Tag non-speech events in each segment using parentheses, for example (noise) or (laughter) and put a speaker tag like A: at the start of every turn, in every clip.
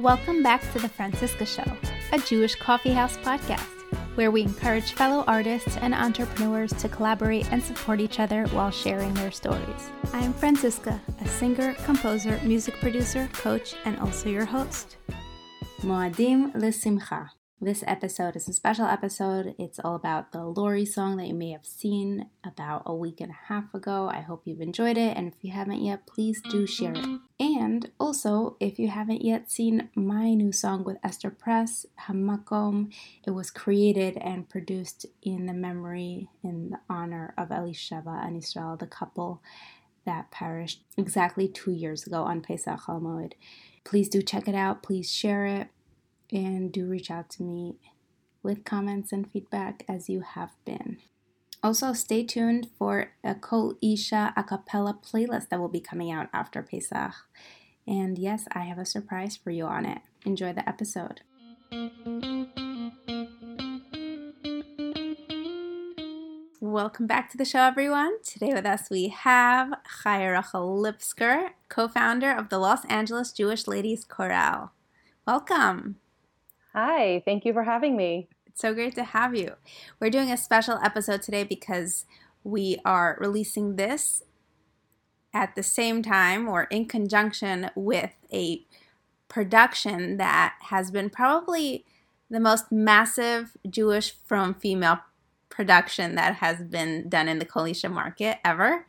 A: Welcome back to the Franciska Show, a Jewish coffeehouse podcast where we encourage fellow artists and entrepreneurs to collaborate and support each other while sharing their stories. I'm Franciska, a singer, composer, music producer, coach, and also your host. Moadim L'Simcha. This episode is a special episode. It's all about the Lori song that you may have seen about a week and a half ago. I hope you've enjoyed it, and if you haven't yet, please do share it. And also, if you haven't yet seen my new song with Esther Press, Hamakom, it was created and produced in the memory, in the honor of Elisheva and Israel, the couple that perished exactly two years ago on Pesach Moed. Please do check it out. Please share it and do reach out to me with comments and feedback as you have been. Also, stay tuned for a Kol Isha a cappella playlist that will be coming out after Pesach. And yes, I have a surprise for you on it. Enjoy the episode. Welcome back to the show, everyone. Today with us we have Chaya Rochel Lipsker, co-founder of the Los Angeles Jewish Ladies Chorale. Welcome.
B: Hi, thank you for having me.
A: It's so great to have you. We're doing a special episode today because we are releasing this at the same time or in conjunction with a production that has been probably the most massive Jewish from female production that has been done in the Kol Isha market ever,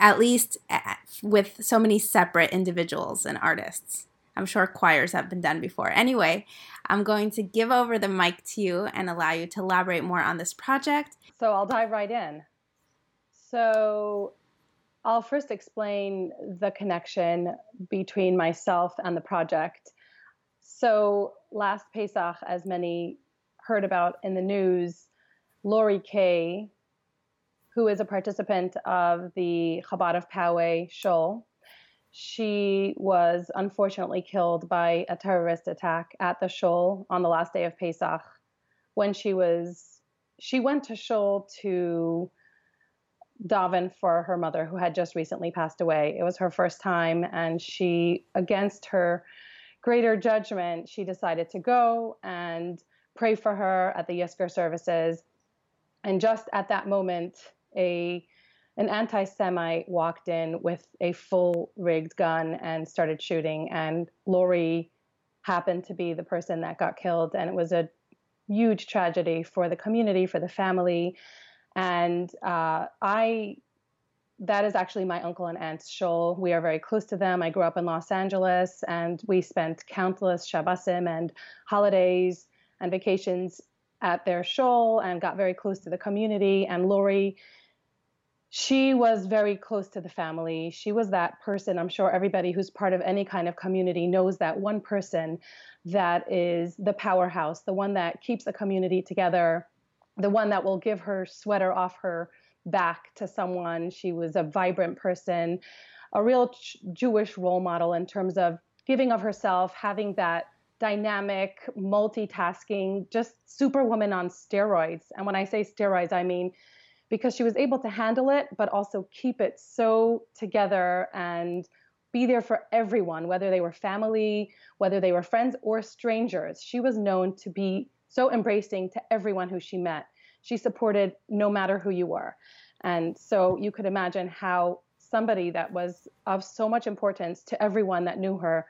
A: at least eh, with so many separate individuals and artists. I'm sure choirs have been done before. Anyway, I'm going to give over the mic to you and allow you to elaborate more on this project.
B: So I'll dive right in. So I'll first explain the connection between myself and the project. So last Pesach, as many heard about in the news, Lori Kay, who is a participant of the Chabad of Poway Shul, she was unfortunately killed by a terrorist attack at the shul on the last day of Pesach when she was she went to shul to daven for her mother who had just recently passed away. It was her first time and she against her greater judgment, she decided to go and pray for her at the Yizkor services. And just at that moment, a an anti-Semite walked in with a full rigged gun and started shooting. And Lori happened to be the person that got killed. And it was a huge tragedy for the community, for the family. And uh, I, that is actually my uncle and aunt's shul. We are very close to them. I grew up in Los Angeles and we spent countless Shabbosim and holidays and vacations at their shul and got very close to the community. And Lori, she was very close to the family. She was that person. I'm sure everybody who's part of any kind of community knows that one person that is the powerhouse, the one that keeps a community together, the one that will give her sweater off her back to someone. She was a vibrant person, a real ch- Jewish role model in terms of giving of herself, having that dynamic, multitasking, just superwoman on steroids. And when I say steroids, I mean because she was able to handle it, but also keep it so together and be there for everyone, whether they were family, whether they were friends or strangers. She was known to be so embracing to everyone who she met. She supported no matter who you were. And so you could imagine how somebody that was of so much importance to everyone that knew her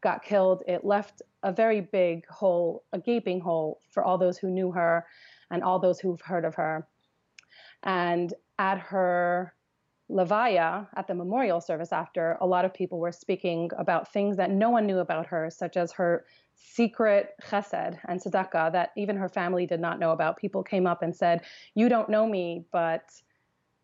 B: got killed. It left a very big hole, a gaping hole for all those who knew her and all those who've heard of her. And at her Levaya, at the memorial service after, a lot of people were speaking about things that no one knew about her, such as her secret chesed and tzedakah that even her family did not know about. People came up and said, You don't know me, but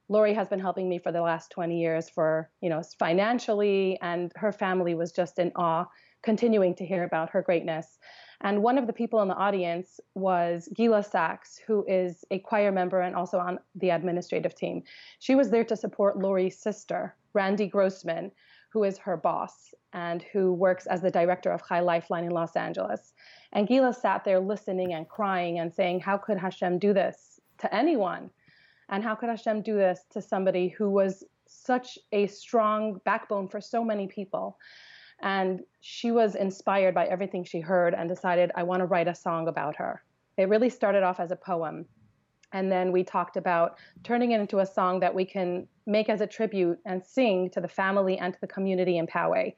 B: Lori has been helping me for the last 20 years for, you know, financially, and her family was just in awe, continuing to hear about her greatness. And one of the people in the audience was Gila Sachs, who is a choir member and also on the administrative team. She was there to support Lori's sister, Randy Grossman, who is her boss and who works as the director of Chai Lifeline in Los Angeles. And Gila sat there listening and crying and saying, How could Hashem do this to anyone? And how could Hashem do this to somebody who was such a strong backbone for so many people? And she was inspired by everything she heard and decided, I want to write a song about her. It really started off as a poem. And then we talked about turning it into a song that we can make as a tribute and sing to the family and to the community in Poway.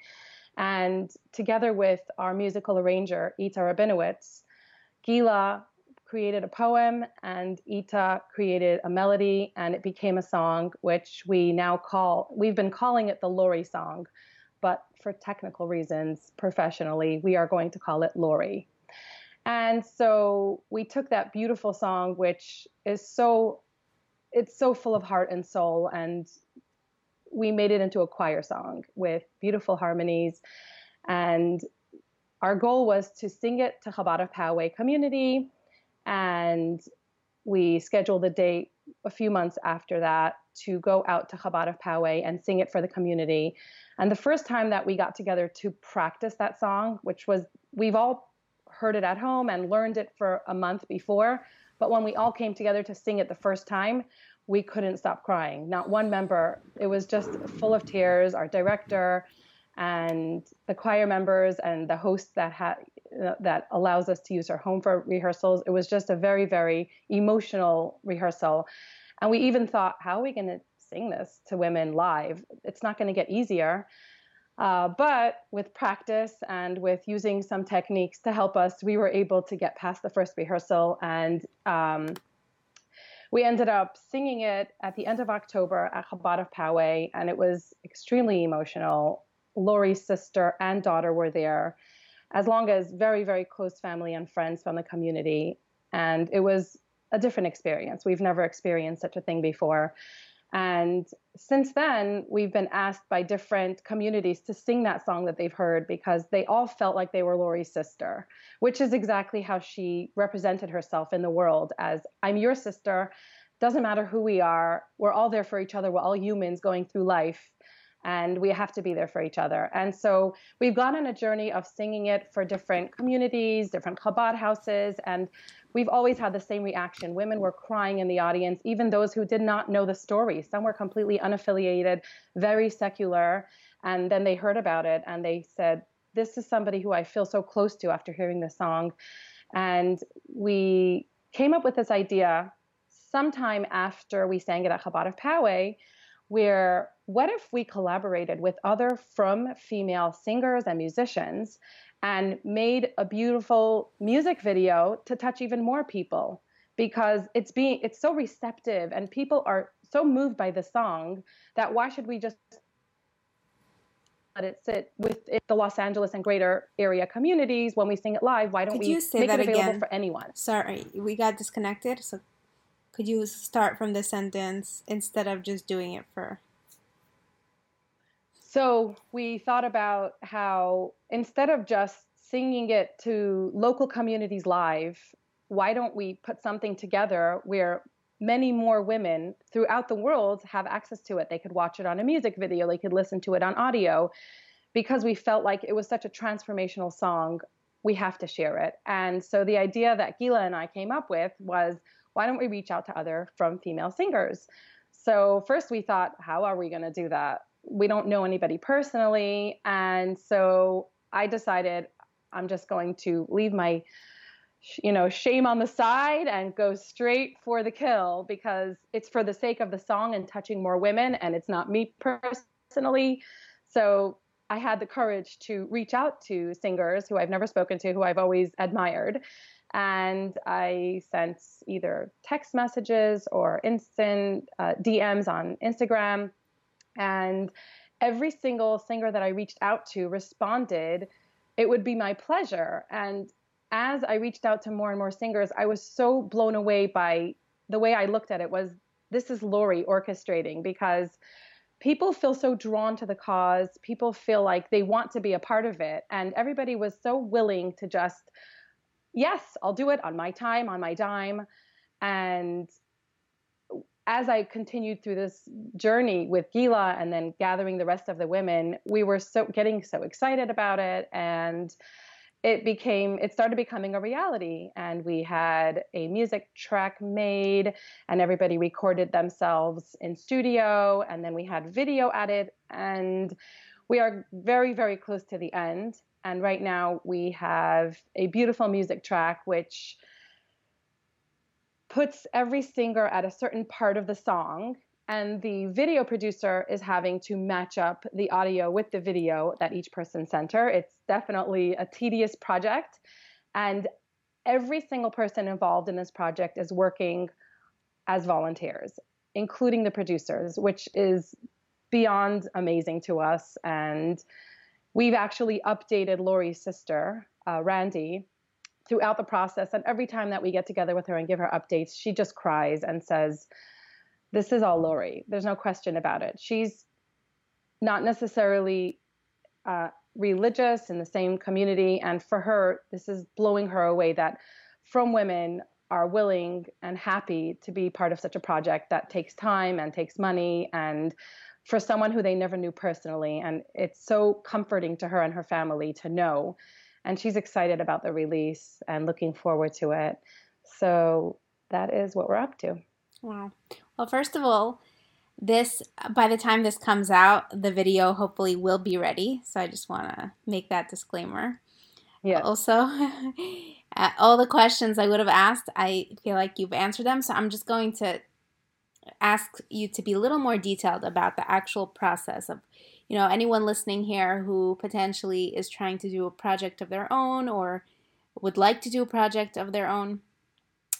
B: And together with our musical arranger, Ita Rabinowitz, Gila created a poem and Ita created a melody and it became a song, which we now call, we've been calling it the Lori song but for technical reasons, professionally, we are going to call it Lori. And so we took that beautiful song, which is so, it's so full of heart and soul, and we made it into a choir song with beautiful harmonies. And our goal was to sing it to Chabad of Poway community, and we scheduled a date a few months after that to go out to Chabad of Poway and sing it for the community. And the first time that we got together to practice that song, which was we've all heard it at home and learned it for a month before, but when we all came together to sing it the first time, we couldn't stop crying. Not one member, it was just full of tears. Our director and the choir members and the host that had that allows us to use our home for rehearsals. It was just a very very emotional rehearsal. And we even thought, how are we going to sing this to women live. It's not going to get easier. Uh, but with practice and with using some techniques to help us, we were able to get past the first rehearsal. And um, we ended up singing it at the end of October at Chabad of Poway, and it was extremely emotional. Lori's sister and daughter were there, as long as very, very close family and friends from the community. And it was a different experience. We've never experienced such a thing before. And since then, we've been asked by different communities to sing that song that they've heard because they all felt like they were Lori's sister, which is exactly how she represented herself in the world as I'm your sister. Doesn't matter who we are, we're all there for each other. We're all humans going through life and we have to be there for each other. And so we've gone on a journey of singing it for different communities, different Chabad houses, and we've always had the same reaction. Women were crying in the audience, even those who did not know the story. Some were completely unaffiliated, very secular, and then they heard about it and they said, This is somebody who I feel so close to after hearing this song. And we came up with this idea sometime after we sang it at Chabad of Poway, where what if we collaborated with other from female singers and musicians and made a beautiful music video to touch even more people because it's being it's so receptive and people are so moved by the song that why should we just let it sit with the Los Angeles and greater area communities when we sing it live? Why don't
A: could
B: we make it available
A: again?
B: for anyone?
A: Sorry, we got disconnected. So could you start from the sentence instead of just doing it for
B: So we thought about how instead of just singing it to local communities live, why don't we put something together where many more women throughout the world have access to it? They could watch it on a music video, they could listen to it on audio, because we felt like it was such a transformational song. We have to share it. And so the idea that Gila and I came up with was why don't we reach out to other from female singers? So first we thought, how are we going to do that? We don't know anybody personally. And so I decided I'm just going to leave my, you know, shame on the side and go straight for the kill because it's for the sake of the song and touching more women and it's not me personally. So I had the courage to reach out to singers who I've never spoken to, who I've always admired. And I sent either text messages or instant uh, DMs on Instagram and every single singer that I reached out to responded, it would be my pleasure. And as I reached out to more and more singers, I was so blown away by the way I looked at it was this is Lori orchestrating because people feel so drawn to the cause. People feel like they want to be a part of it. And everybody was so willing to just, yes, I'll do it on my time, on my dime. And as I continued through this journey with Gila and then gathering the rest of the women, we were so getting so excited about it. And it became it started becoming a reality. And we had a music track made and everybody recorded themselves in studio. And then we had video added. And we are very very close to the end. And right now we have a beautiful music track which puts every singer at a certain part of the song and the video producer is having to match up the audio with the video that each person sent her. It's definitely a tedious project, and every single person involved in this project is working as volunteers, including the producers, which is beyond amazing to us. And we've actually updated Lori's sister, uh, Randy, throughout the process. And every time that we get together with her and give her updates, she just cries and says, This is all Lori. There's no question about it. She's not necessarily uh, religious in the same community. And for her, this is blowing her away that from women are willing and happy to be part of such a project that takes time and takes money and for someone who they never knew personally and it's so comforting to her and her family to know and she's excited about the release and looking forward to it. So that is what we're up to.
A: Wow. Well, first of all, this by the time this comes out, the video hopefully will be ready. So I just want to make that disclaimer.
B: Yeah.
A: Also, (laughs) uh, all the questions I would have asked, I feel like you've answered them. So I'm just going to ask you to be a little more detailed about the actual process of you know, anyone listening here who potentially is trying to do a project of their own or would like to do a project of their own,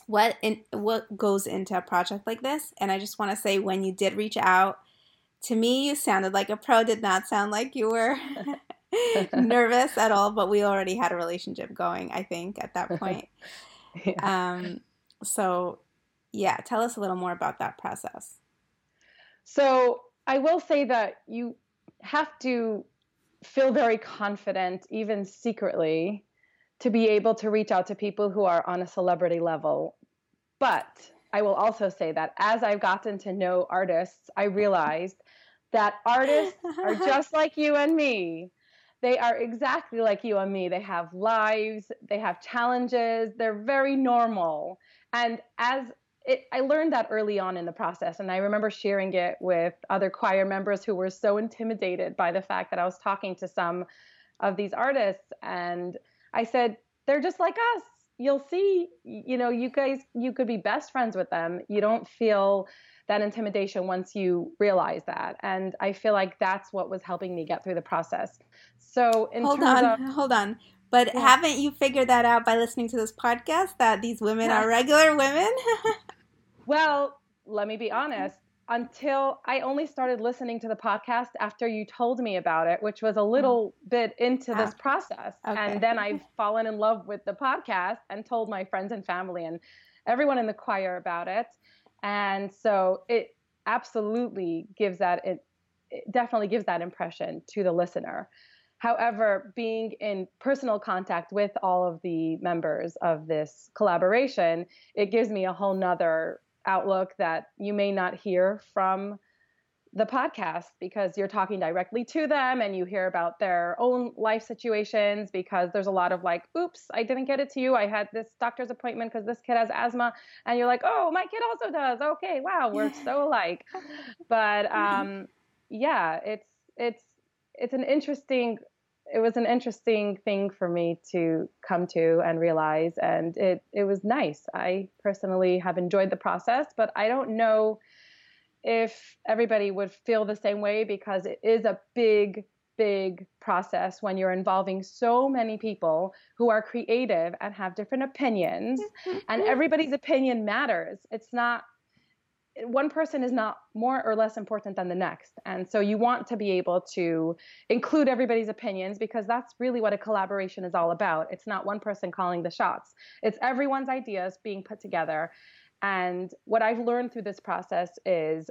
A: what in, what goes into a project like this? And I just want to say, when you did reach out to me, you sounded like a pro. Did not sound like you were (laughs) (laughs) nervous at all. But we already had a relationship going. I think at that (laughs) point. yeah. Um. So, yeah, tell us a little more about that process.
B: So I will say that you have to feel very confident, even secretly, to be able to reach out to people who are on a celebrity level. But I will also say that as I've gotten to know artists, I realized that artists are (laughs) just like you and me. They are exactly like you and me. They have lives, they have challenges, they're very normal. And as it, I learned that early on in the process, and I remember sharing it with other choir members who were so intimidated by the fact that I was talking to some of these artists, and I said, "They're just like us. You'll see. You know, you guys, you could be best friends with them. You don't feel." that intimidation once you realize that. And I feel like that's what was helping me get through the process. So,
A: hold on, of, hold on. But yeah. haven't you figured that out by listening to this podcast that these women yeah. are regular women? (laughs)
B: Well, let me be honest. Until I only started listening to the podcast after you told me about it, which was a mm. little bit into this ah, process. Okay. And then I've fallen in love with the podcast and told my friends and family and everyone in the choir about it. And so it absolutely gives that, it, it definitely gives that impression to the listener. However, being in personal contact with all of the members of this collaboration, it gives me a whole nother outlook that you may not hear from the podcast because you're talking directly to them and you hear about their own life situations because there's a lot of like oops i didn't get it to you. I had this doctor's appointment because this kid has asthma. And you're like oh my kid also does. Okay wow we're so alike. But (laughs) um yeah it's it's it's an interesting it was an interesting thing for me to come to and realize and it it was nice. I personally have enjoyed the process but i don't know if everybody would feel the same way because it is a big big process when you're involving so many people who are creative and have different opinions (laughs) and everybody's opinion matters. It's not one person is not more or less important than the next. And so you want to be able to include everybody's opinions because that's really what a collaboration is all about. It's not one person calling the shots, it's everyone's ideas being put together. And what I've learned through this process is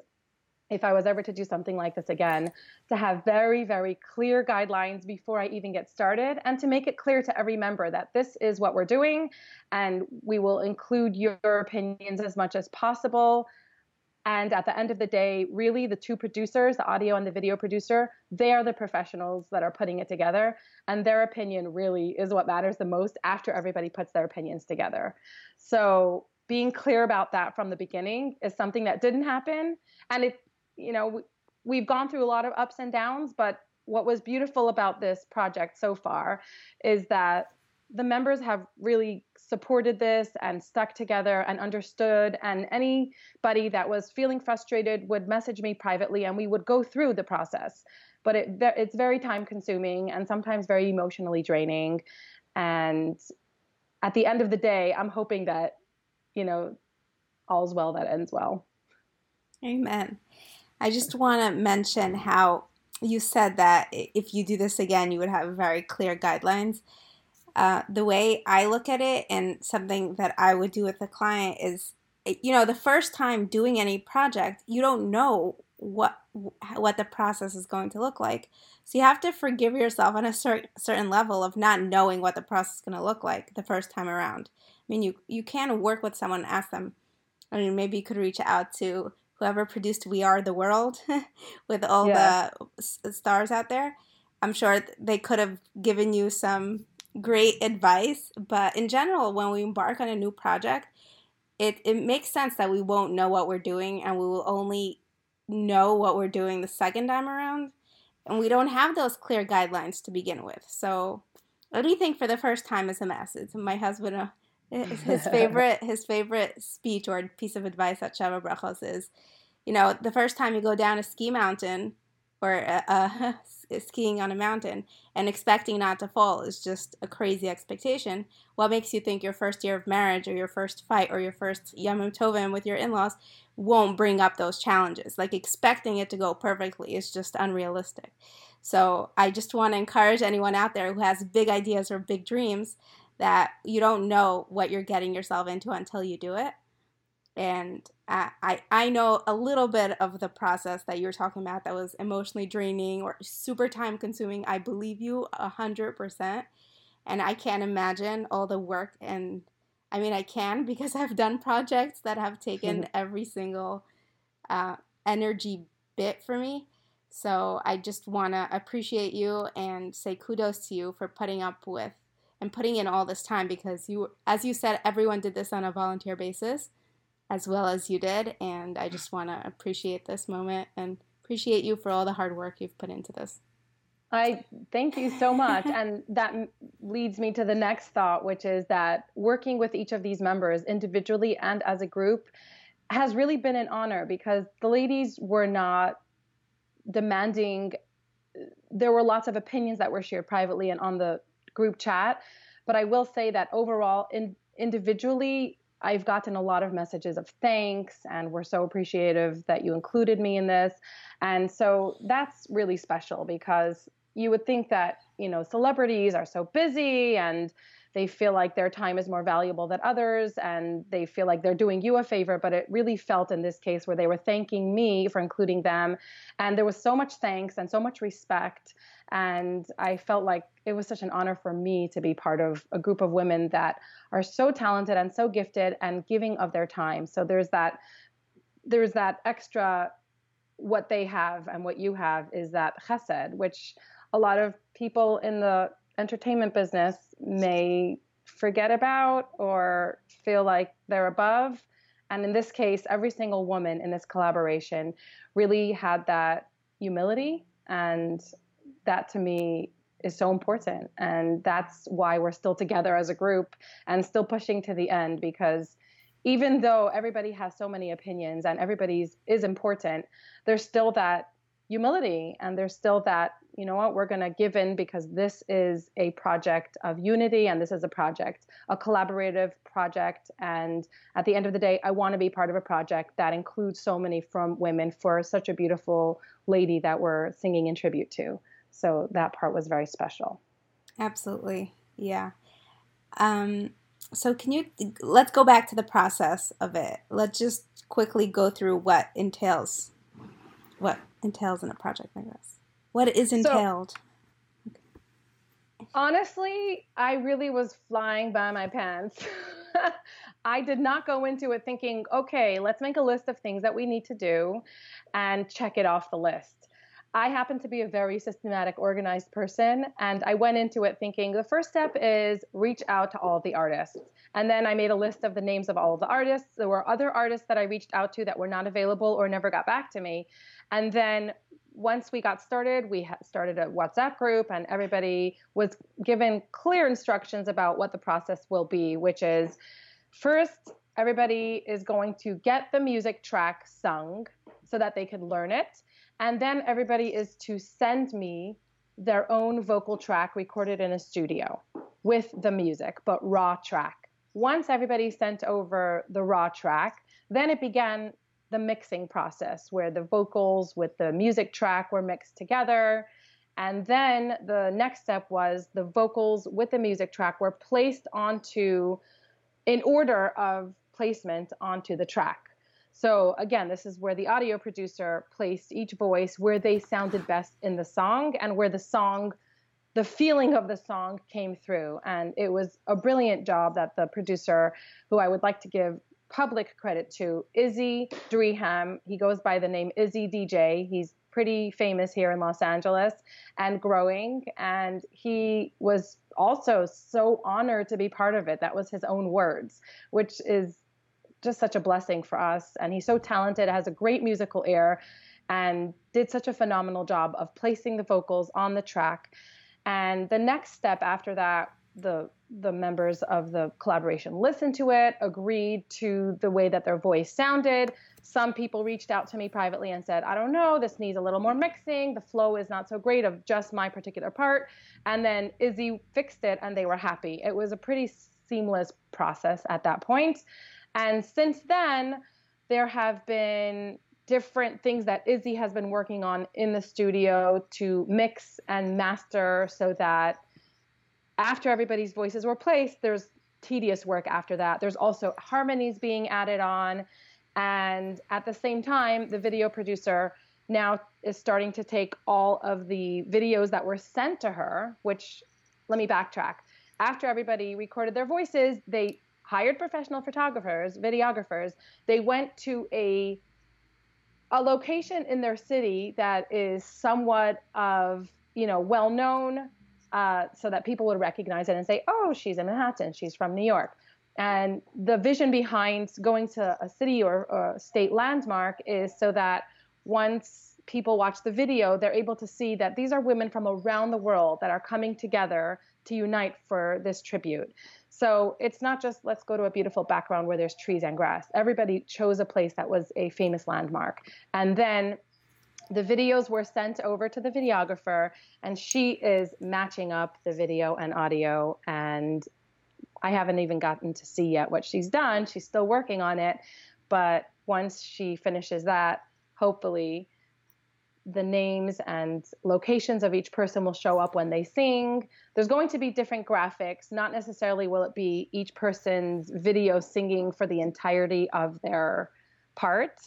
B: if I was ever to do something like this again, to have very, very clear guidelines before I even get started and to make it clear to every member that this is what we're doing and we will include your opinions as much as possible. And at the end of the day, really the two producers, the audio and the video producer, they are the professionals that are putting it together. And their opinion really is what matters the most after everybody puts their opinions together. So being clear about that from the beginning is something that didn't happen. And it you know, we've gone through a lot of ups and downs, but what was beautiful about this project so far is that the members have really supported this and stuck together and understood and anybody that was feeling frustrated would message me privately and we would go through the process. But it, it's very time consuming and sometimes very emotionally draining. And at the end of the day i'm hoping that you know all's well that ends well.
A: Amen. I just want to mention how you said that if you do this again, you would have very clear guidelines. Uh, the way I look at it, and something that I would do with a client is, you know, the first time doing any project, you don't know what what the process is going to look like. So you have to forgive yourself on a cer- certain level of not knowing what the process is going to look like the first time around. I mean, you you can work with someone and ask them. I mean, maybe you could reach out to whoever produced We Are the World (laughs) with all yeah. the stars out there. I'm sure they could have given you some great advice, but in general, when we embark on a new project, it, it makes sense that we won't know what we're doing and we will only know what we're doing the second time around. And we don't have those clear guidelines to begin with. So anything for the first time is a mess. It's my husband uh, his (laughs) favorite his favorite speech or piece of advice at Sheva Brachos is, you know, the first time you go down a ski mountain or a, uh, (laughs) skiing on a mountain and expecting not to fall is just a crazy expectation. What makes you think your first year of marriage or your first fight or your first Yom Tovim with your in-laws won't bring up those challenges? Like expecting it to go perfectly is just unrealistic. So I just want to encourage anyone out there who has big ideas or big dreams that you don't know what you're getting yourself into until you do it. And I, I, know a little bit of the process that you're talking about that was emotionally draining or super time consuming. I believe you a hundred percent. And I can't imagine all the work and I mean I can because (laughs) I've done projects that have taken (laughs) every single uh, energy bit for me. So I just want to appreciate you and say kudos to you for putting up with and putting in all this time because you as you said everyone did this on a volunteer basis as well as you did and I just want to appreciate this moment and appreciate you for all the hard work you've put into this.
B: I thank you so much. and (laughs) that leads me to the next thought, which is that working with each of these members individually and as a group has really been an honor because the ladies were not demanding. There were lots of opinions that were shared privately and on the group chat. But I will say that overall, in, individually, I've gotten a lot of messages of thanks and we're so appreciative that you included me in this. And so that's really special because you would think that, you know, celebrities are so busy and they feel like their time is more valuable than others and they feel like they're doing you a favor but it really felt in this case where they were thanking me for including them and there was so much thanks and so much respect and I felt like it was such an honor for me to be part of a group of women that are so talented and so gifted and giving of their time. So there's that there's that extra what they have and what you have is that chesed, which a lot of people in the entertainment business may forget about or feel like they're above. And in this case, every single woman in this collaboration really had that humility and that to me is so important. And that's why we're still together as a group and still pushing to the end because even though everybody has so many opinions and everybody's is important, there's still that humility and there's still that, you know what, we're going to give in because this is a project of unity and this is a project, a collaborative project. And at the end of the day, I want to be part of a project that includes so many from women for such a beautiful lady that we're singing in tribute to. So that part was very special.
A: Absolutely. Yeah. Um, so can you let's go back to the process of it. Let's just quickly go through what entails what entails in a project like this. What is entailed?
B: So, honestly, I really was flying by my pants. (laughs) I did not go into it thinking, okay, let's make a list of things that we need to do and check it off the list. I happen to be a very systematic, organized person, and I went into it thinking the first step is reach out to all the artists. And then I made a list of the names of all of the artists. There were other artists that I reached out to that were not available or never got back to me. And then once we got started, we started a WhatsApp group, and everybody was given clear instructions about what the process will be, which is first, everybody is going to get the music track sung so that they could learn it. And then everybody is to send me their own vocal track recorded in a studio with the music, but raw track. Once everybody sent over the raw track, then it began the mixing process where the vocals with the music track were mixed together. And then the next step was the vocals with the music track were placed onto, in order of placement onto the track. So again, this is where the audio producer placed each voice where they sounded best in the song and where the song, the feeling of the song came through. And it was a brilliant job that the producer, who I would like to give public credit to Izzy Dreham. He goes by the name Izzy DJ. He's pretty famous here in Los Angeles and growing. And he was also so honored to be part of it. That was his own words, which is just such a blessing for us. And he's so talented, has a great musical ear, and did such a phenomenal job of placing the vocals on the track. And the next step after that the the members of the collaboration listened to it, agreed to the way that their voice sounded. Some people reached out to me privately and said, I don't know, this needs a little more mixing. The flow is not so great of just my particular part. And then Izzy fixed it and they were happy. It was a pretty seamless process at that point. And since then, there have been different things that Izzy has been working on in the studio to mix and master so that after everybody's voices were placed, there's tedious work after that. There's also harmonies being added on. And at the same time, the video producer now is starting to take all of the videos that were sent to her, which let me backtrack. After everybody recorded their voices, they hired professional photographers, videographers. They went to a a location in their city that is somewhat of, you know, well known uh, so that people would recognize it and say, oh, she's in Manhattan, she's from New York. And the vision behind going to a city or, or state landmark is so that once people watch the video, they're able to see that these are women from around the world that are coming together to unite for this tribute. So it's not just let's go to a beautiful background where there's trees and grass. Everybody chose a place that was a famous landmark. And then the videos were sent over to the videographer and she is matching up the video and audio and i haven't even gotten to see yet what she's done she's still working on it but once she finishes that hopefully the names and locations of each person will show up when they sing. There's going to be different graphics. Not necessarily will it be each person's video singing for the entirety of their part.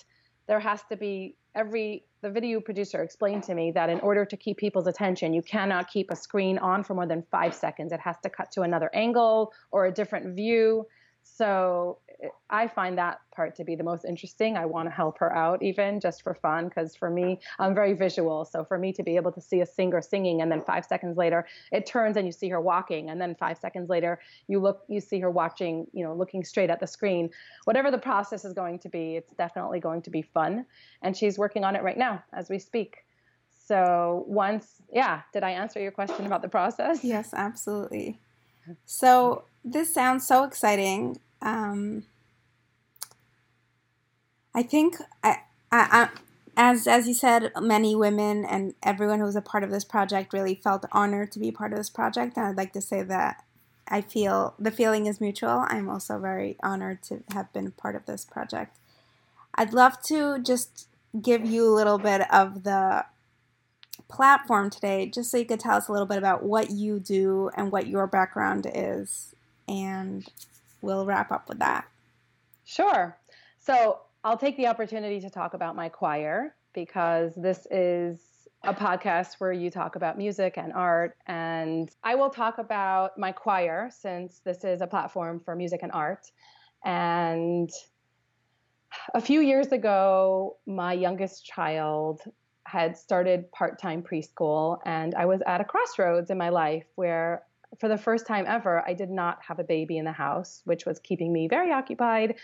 B: There has to be every the video producer explained to me that in order to keep people's attention, you cannot keep a screen on for more than five seconds. It has to cut to another angle or a different view. So eh, I find that part to be the most interesting. I want to help her out even just for fun because for me, I'm very visual. So for me to be able to see a singer singing and then 5 seconds later it turns and you see her walking and then 5 seconds later you look you see her watching, you know, looking straight at the screen. Whatever the process is going to be, it's definitely going to be fun and she's working on it right now as we speak. So once, yeah, did I answer your question about the process?
A: Yes, absolutely. So mm-hmm. This sounds so exciting. Um, I think I, I, I, as as you said, many women and everyone who was a part of this project really felt honored to be part of this project, and I'd like to say that I feel the feeling is mutual. I'm also very honored to have been part of this project. I'd love to just give you a little bit of the platform today, just so you could tell us a little bit about what you do and what your background is, and we'll wrap up with that.
B: Sure. So I'll take the opportunity to talk about my choir because this is a podcast where you talk about music and art. And I will talk about my choir since this is a platform for music and art. And a few years ago, my youngest child had started part time preschool, and I was at a crossroads in my life where, for the first time ever, I did not have a baby in the house, which was keeping me very occupied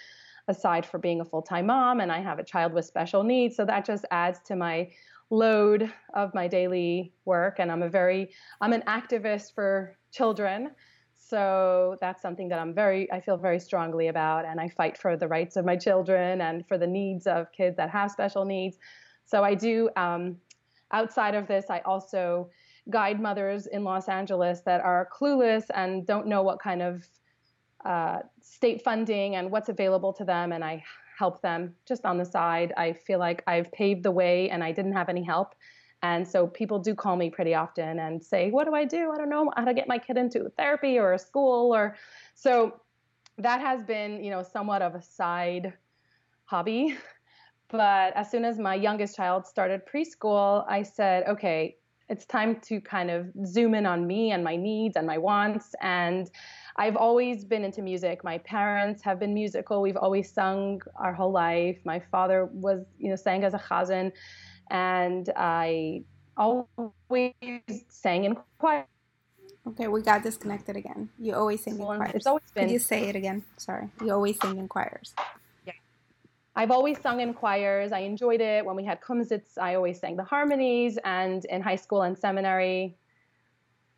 B: aside for being a full time mom. And I have a child with special needs. So that just adds to my load of my daily work. And I'm a very, I'm an activist for children. So that's something that I'm very, I feel very strongly about. And I fight for the rights of my children and for the needs of kids that have special needs. So I do, um, outside of this, I also guide mothers in Los Angeles that are clueless and don't know what kind of uh, state funding and what's available to them. And I help them just on the side. I feel like I've paved the way and I didn't have any help. And so people do call me pretty often and say, What do I do? I don't know how to get my kid into therapy or a school or so that has been, you know, somewhat of a side hobby. (laughs) But as soon as my youngest child started preschool, I said, okay, it's time to kind of zoom in on me and my needs and my wants. And I've always been into music. My parents have been musical. We've always sung our whole life. My father was, you know, sang as a chazan and I always sang in choir.
A: Okay, we got disconnected again. You always sing in choirs.
B: It's always been.
A: Could you say it again? Sorry. You always sing in choirs.
B: I've always sung in choirs. I enjoyed it. When we had kumsitz, I always sang the harmonies. And in high school and seminary,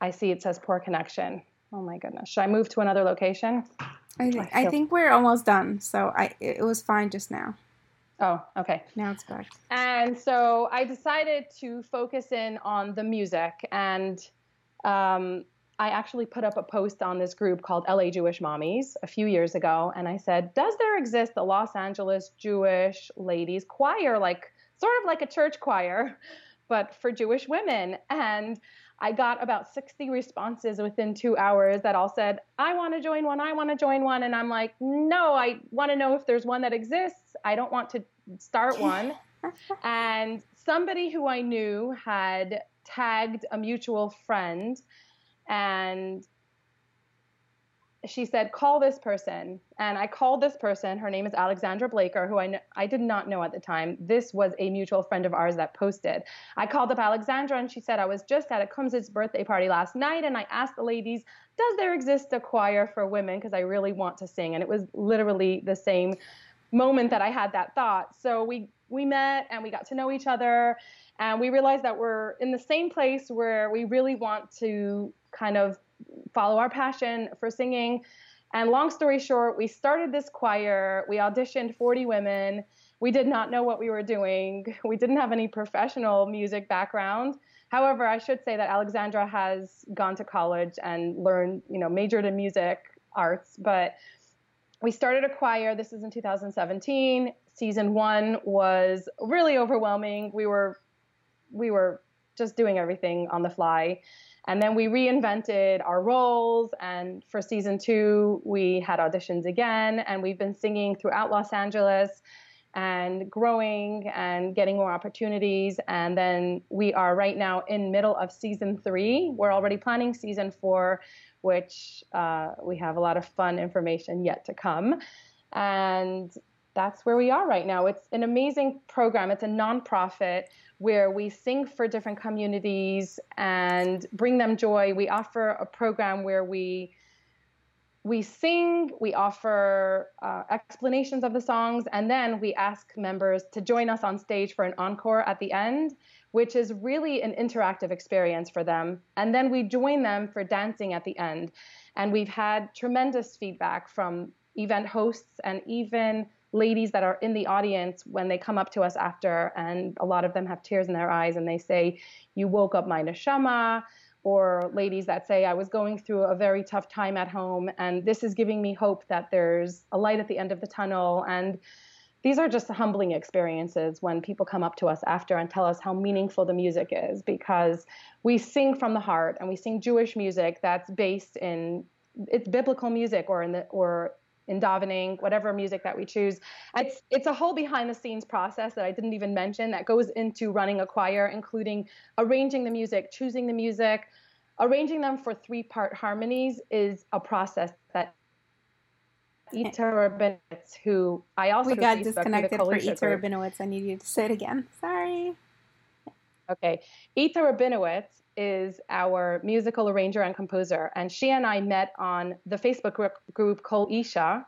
B: I see it says poor connection. Oh my goodness. Should I move to another location?
A: I, th- I think we're almost done. So I it was fine just now.
B: Oh, okay.
A: Now it's back.
B: And so I decided to focus in on the music. And um, I actually put up a post on this group called LA Jewish Mommies a few years ago. And I said, Does there exist a Los Angeles Jewish ladies choir, like sort of like a church choir, (laughs) but for Jewish women? And I got about 60 responses within two hours that all said, I want to join one, I want to join one. And I'm like, no, I want to know if there's one that exists. I don't want to start one. (laughs) and somebody who I knew had tagged a mutual friend and she said, call this person. And I called this person. Her name is Alexandra Blaker, who I, kn- I did not know at the time. This was a mutual friend of ours that posted. I called up Alexandra and she said, I was just at a Kumsitz birthday party last night and I asked the ladies, does there exist a choir for women? Because I really want to sing. And it was literally the same moment that I had that thought. So we, we met and we got to know each other and we realized that we're in the same place where we really want to kind of follow our passion for singing. And long story short, we started this choir. We auditioned 40 women. We did not know what we were doing. We didn't have any professional music background. However, I should say that Alexandra has gone to college and learned, you know, majored in music arts. But we started a choir. This is in 2017. Season one was really overwhelming. We were, we were just doing everything on the fly. And then we reinvented our roles. And for season two, we had auditions again. And we've been singing throughout Los Angeles and growing and getting more opportunities. And then we are right now in middle of season three. We're already planning season four, which uh, we have a lot of fun information yet to come. And that's where we are right now. It's an amazing program. It's a nonprofit where we sing for different communities and bring them joy. We offer a program where we we sing, we offer uh, explanations of the songs, and then we ask members to join us on stage for an encore at the end, which is really an interactive experience for them. And then we join them for dancing at the end. And we've had tremendous feedback from event hosts and even ladies that are in the audience when they come up to us after, and a lot of them have tears in their eyes and they say, You woke up my neshama. Or ladies that say, I was going through a very tough time at home, and this is giving me hope that there's a light at the end of the tunnel. And these are just humbling experiences when people come up to us after and tell us how meaningful the music is because we sing from the heart and we sing Jewish music that's based in it's biblical music or in the or in davening, whatever music that we choose. It's it's a whole behind the scenes process that I didn't even mention that goes into running a choir, including arranging the music, choosing the music, arranging them for three part harmonies is a process that eh. Ita Rabinowitz, who I also
A: we got disconnected for
B: Ita
A: Ita Rabinowitz. I need you to say it again. Sorry.
B: Okay, Ita Rabinowitz is our musical arranger and composer, and she and I met on the Facebook group, group Isha,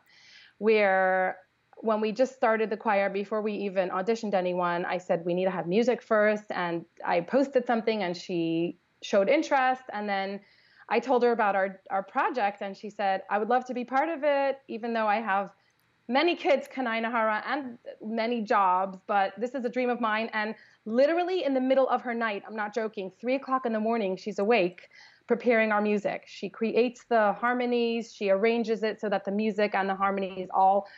B: where when we just started the choir before we even auditioned anyone, I said we need to have music first, and I posted something, and she showed interest, and then I told her about our, our project and she said, I would love to be part of it, even though I have many kids, Kanai Nahara, and many jobs, but this is a dream of mine. And literally in the middle of her night, I'm not joking, three o'clock in the morning, she's awake preparing our music. She creates the harmonies, she arranges it so that the music and the harmonies all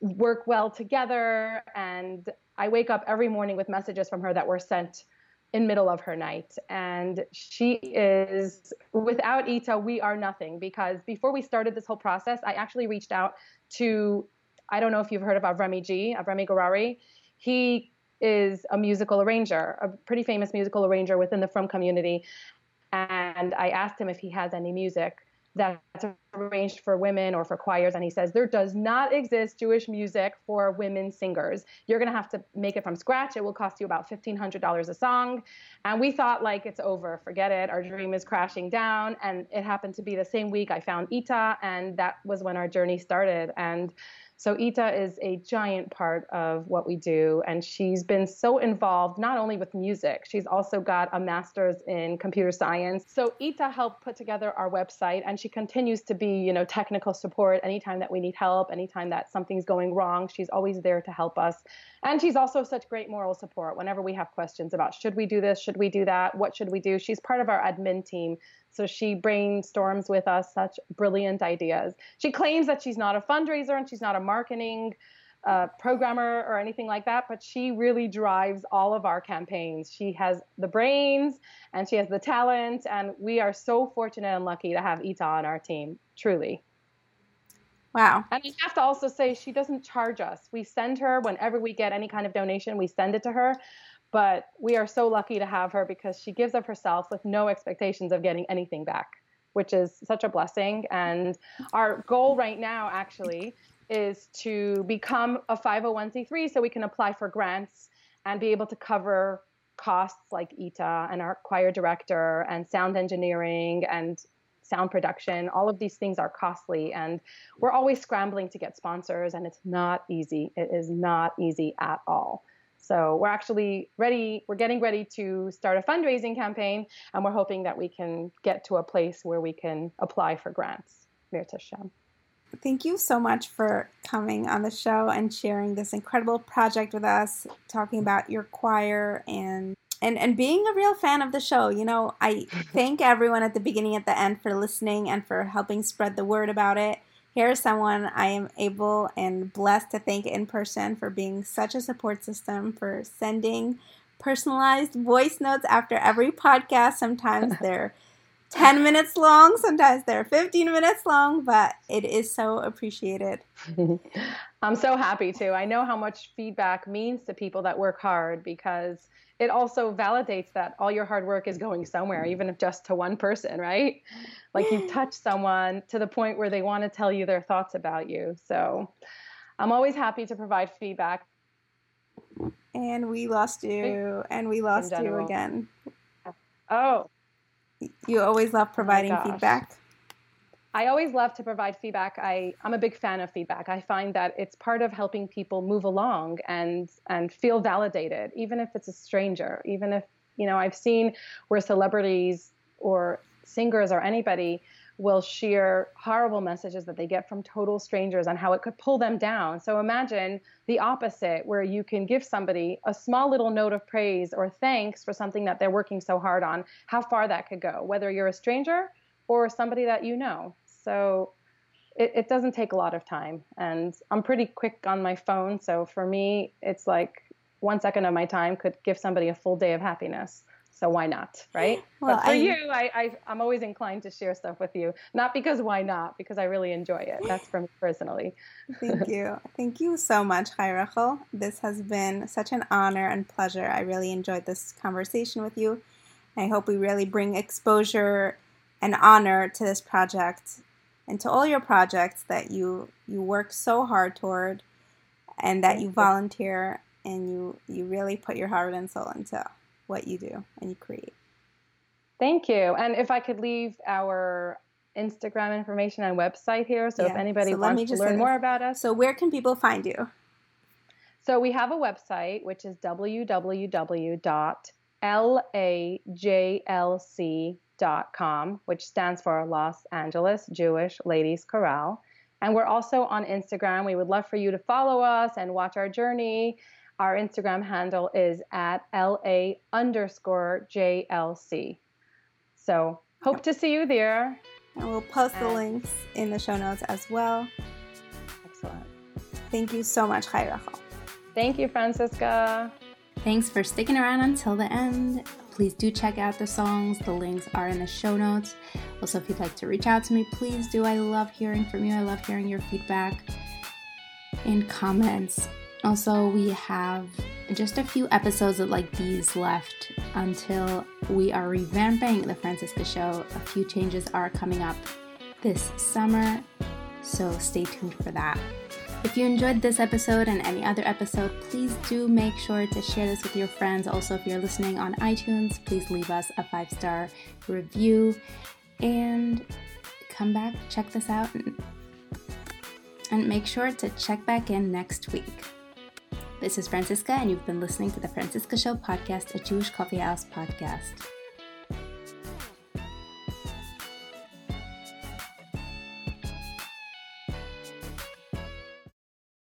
B: work well together. And I wake up every morning with messages from her that were sent in middle of her night and she is without ita we are nothing because before we started this whole process i actually reached out to i don't know if you've heard of avremi g avremi gorari he is a musical arranger a pretty famous musical arranger within the frum community and i asked him if he has any music that's arranged for women or for choirs. And he says there does not exist Jewish music for women singers. You're going to have to make it from scratch. It will cost you about $1,500 a song. And we thought, like, it's over, forget it. Our dream is crashing down. And it happened to be the same week I found Ita, and that was when our journey started. And so Ita is a giant part of what we do, and she's been so involved not only with music, she's also got a master's in computer science. So Ita helped put together our website, and she continues to be, you know, technical support anytime that we need help, anytime that something's going wrong. She's always there to help us, and she's also such great moral support whenever we have questions about should we do this, should we do that, what should we do. She's part of our admin team so she brainstorms with us such brilliant ideas. She claims that she's not a fundraiser and she's not a marketing uh, programmer or anything like that, but she really drives all of our campaigns. She has the brains and she has the talent, and we are so fortunate and lucky to have Ita on our team, truly.
A: Wow.
B: And I have to also say, she doesn't charge us. We send her whenever we get any kind of donation, we send it to her but we are so lucky to have her because she gives of herself with no expectations of getting anything back which is such a blessing. And our goal right now actually is to become a 501c3 so we can apply for grants and be able to cover costs like ita and our choir director and sound engineering and sound production. All of these things are costly and we're always scrambling to get sponsors and it's not easy. It is not easy at all so we're actually ready, we're getting ready to start a fundraising campaign, and we're hoping that we can get to a place where we can apply for grants.
A: Thank you so much for coming on the show and sharing this incredible project with us, talking about your choir and and and being a real fan of the show. You know, I (laughs) thank everyone at the beginning at the end for listening and for helping spread the word about it. Here's someone I am able and blessed to thank in person for being such a support system, for sending personalized voice notes after every podcast. Sometimes (laughs) they're 10 minutes long, sometimes they're 15 minutes long, but it is so appreciated. (laughs)
B: I'm so happy to. I know how much feedback means to people that work hard because it also validates that all your hard work is going somewhere, even if just to one person, right? Like you've touched someone to the point where they want to tell you their thoughts about you. So I'm always happy to provide feedback.
A: And we lost you, and we lost you again.
B: Oh.
A: You always love providing oh feedback.
B: I always love to provide feedback. I, I'm a big fan of feedback. I find that it's part of helping people move along and and feel validated, even if it's a stranger, even if you know I've seen where celebrities or singers or anybody will share horrible messages that they get from total strangers and how it could pull them down. So imagine the opposite, where you can give somebody a small little note of praise or thanks for something that they're working so hard on, how far that could go, whether you're a stranger or somebody that you know. So it, it doesn't take a lot of time. And I'm pretty quick on my phone. So for me, it's like one second of my time could give somebody a full day of happiness. So why not, right?
C: Well,
B: but for
C: I-
B: you, I, I I'm always inclined to share stuff with you. Not because why not, because I really enjoy it. That's for me personally. (laughs)
C: Thank you. Thank you so much, Chaya Rochel. This has been such an honor and pleasure. I really enjoyed this conversation with you. I hope we really bring exposure and honor to this project and to all your projects that you you work so hard toward and that you volunteer and you you really put your heart and soul into what you do and you create.
B: Thank you. And if I could leave our Instagram information and website here, so if anybody
C: So
B: wants to learn more about us,
C: So where can people find you?
B: So we have a website which is www.lajlc.com, which stands for Los Angeles Jewish Ladies Chorale. And we're also on Instagram. We would love for you to follow us and watch our journey. Our Instagram handle is at LA underscore JLC. So hope to see you there.
C: And we'll post the links in the show notes as well.
B: Excellent.
C: Thank you so much, Chaya Rochel.
B: Thank you, Franciska.
A: Thanks for sticking around until the end. Please do check out the songs. The links are in the show notes. Also, if you'd like to reach out to me, please do. I love hearing from you. I love hearing your feedback and comments. Also, we have just a few episodes of like these left until we are revamping the Franciska Show. A few changes are coming up this summer, so stay tuned for that. If you enjoyed this episode and any other episode, please do make sure to share this with your friends. Also, if you're listening on iTunes, please leave us a five star review and come back, check this out, and, make sure to check back in next week. This is Franciska, and you've been listening to the Franciska Show podcast, a Jewish coffee house podcast.